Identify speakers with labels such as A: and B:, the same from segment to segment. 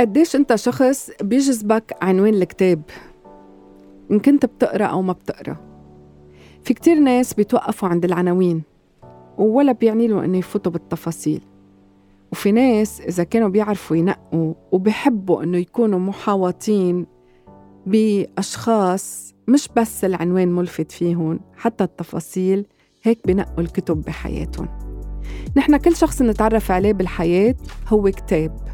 A: قديش انت شخص بيجذبك عنوان الكتاب؟ إن كنت بتقرأ أو ما بتقرأ. في كتير ناس بيتوقفوا عند العناوين ولا بيعني له إنه يفوتوا بالتفاصيل. وفي ناس إذا كانوا بيعرفوا ينقوا وبيحبوا إنه يكونوا محاوطين بأشخاص مش بس العنوان ملفت فيهم حتى التفاصيل هيك بنقوا الكتب بحياتهم. نحن كل شخص نتعرف عليه بالحياة هو كتاب.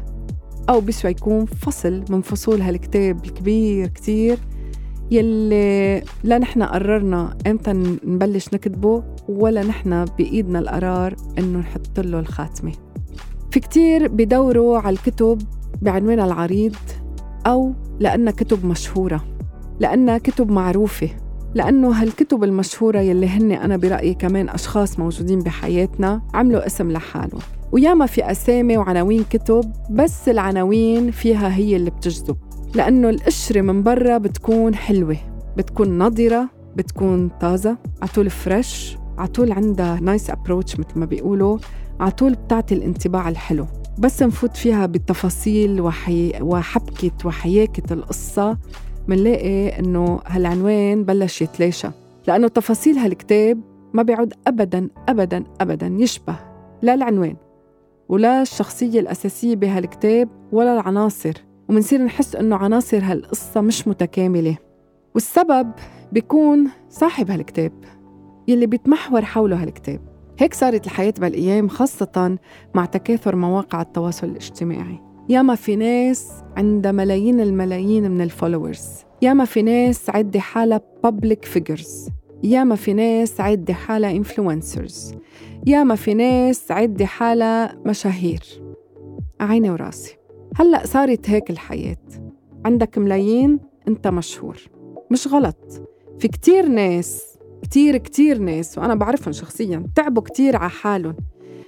A: أو بيسوى يكون فصل من فصول هالكتاب الكبير كتير يلي لا نحن قررنا إمتى نبلش نكتبه ولا نحن بإيدنا القرار إنه نحط له الخاتمة. في كتير بدوروا على الكتب بعنوانها العريض أو لأنها كتب مشهورة لأنها كتب معروفة لأنه هالكتب المشهورة يلي هن أنا برأيي كمان أشخاص موجودين بحياتنا عملوا اسم لحالهم. وياما في أسامي وعناوين كتب بس العناوين فيها هي اللي بتجذب لأنه القشرة من برا بتكون حلوة بتكون نضرة بتكون طازة عطول fresh عطول عندها nice approach مثل ما بيقولوا عطول بتعطي الانطباع الحلو. بس نفوت فيها بتفاصيل وحي... وحبكة وحياكة القصة منلاقي إنه هالعنوان بلش يتلاشى لأنه تفاصيل هالكتاب ما بيعود أبدا أبدا أبدا يشبه لا العنوان ولا الشخصية الأساسية بهالكتاب ولا العناصر. ومنصير نحس إنه عناصر هالقصة مش متكاملة. والسبب بيكون صاحب هالكتاب يلي بيتمحور حوله هالكتاب. هيك صارت الحياة بالأيام خاصة مع تكاثر مواقع التواصل الاجتماعي. ياما في ناس عندها ملايين الملايين من الفولورز ياما في ناس عدي حالها public figures. ياما في ناس عدي حالها influencers. ياما في ناس عدي حالها مشاهير. عيني وراسي. هلأ صارت هيك الحياة. عندك ملايين انت مشهور. مش غلط. في كتير ناس كتير كتير ناس وأنا بعرفهم شخصيا تعبوا كتير على حالهم.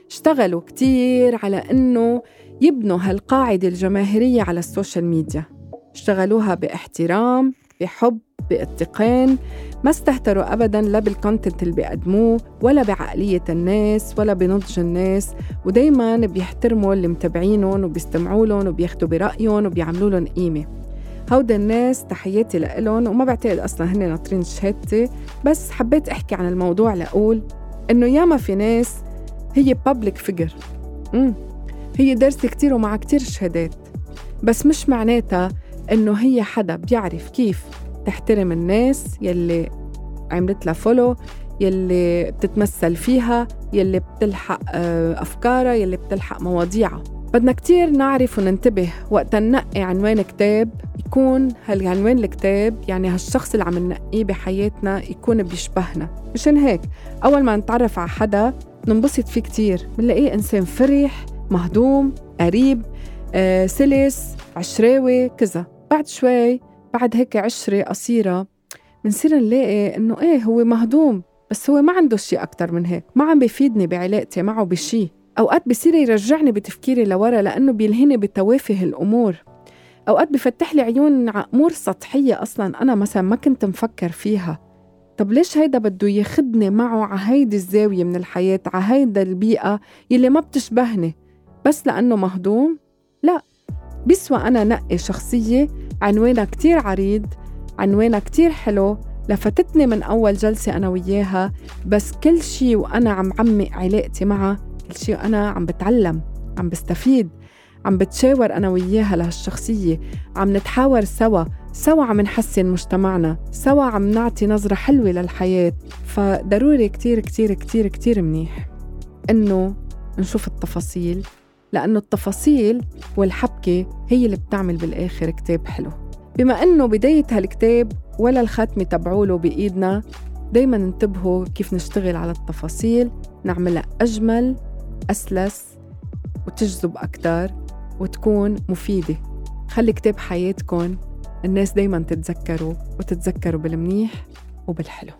A: اشتغلوا كتير على إنه يبنوا هالقاعدة الجماهيرية على ال social media. اشتغلوها باحترام بحب باتقان ما استهتروا ابدا لا بال content اللي بيقدموه ولا بعقلية الناس ولا بنضج الناس. ودايما بيحترموا اللي متابعينهم وبيستمعوا لهم وبياخدوا برأيهم وبيعملوا لهم قيمة. هودا الناس تحياتي لإلهم وما بعتقد أصلا هن ناطرين شهادتي. بس حبيت أحكي عن الموضوع لأقول إنه ياما في ناس هي public figure هي دارسة كتير ومع كتير شهادات. بس مش معناتها إنه هي حدا بيعرف كيف تحترم الناس يلي عملت لها follow يلي بتتمثل فيها يلي بتلحق آه، أفكارها يلي بتلحق مواضيعها. بدنا كتير نعرف وننتبه وقت ننقي عنوان كتاب يكون هالعنوان الكتاب يعني هالشخص اللي عم ننقيه بحياتنا يكون بيشبهنا. مشان هيك أول ما نتعرف على حدا ننبسط فيه كتير. بنلاقيه إنسان فرح مهضوم قريب آه، سلس عشراوي كذا. بعد شوي بعد هيك عشرة قصيرة بنصير نلاقي إنه إيه هو مهضوم بس هو ما عنده شيء أكتر من هيك ما عم بيفيدني بعلاقتي معه بشي. أوقات بصير يرجعني بتفكيري لورا لأنه بيلهيني بتوافه الأمور. أوقات بفتح لي عيون على أمور سطحية أصلا أنا مثلا ما كنت مفكر فيها. طب ليش هيدا بده ياخدني معه على هيدي الزاوية من الحياة على هيدا البيئة يلي ما بتشبهني؟ بس لأنه مهضوم؟ لا. بيسوى أنا نقي شخصية عنوانها كتير عريض عنوانها كتير حلو. لفتتني من أول جلسة أنا وياها بس كل شي وأنا عم عمق علاقتي معها كل شي وأنا عم بتعلم عم بستفيد عم بتشاور أنا وياها لهالشخصية عم نتحاور سوا سوا عم نحسن مجتمعنا سوا عم نعطي نظرة حلوة للحياة. فضروري كتير كتير كتير كتير منيح إنه نشوف التفاصيل لأنه التفاصيل والحبكة هي اللي بتعمل بالآخر كتاب حلو. بما أنه بداية هالكتاب ولا الختمة تبعوله بإيدنا دايما انتبهوا كيف نشتغل على التفاصيل نعملها أجمل أسلس وتجذب أكتر وتكون مفيدة. خلي كتاب حياتكم الناس دايما تتذكروا وتتذكروا بالمنيح وبالحلو.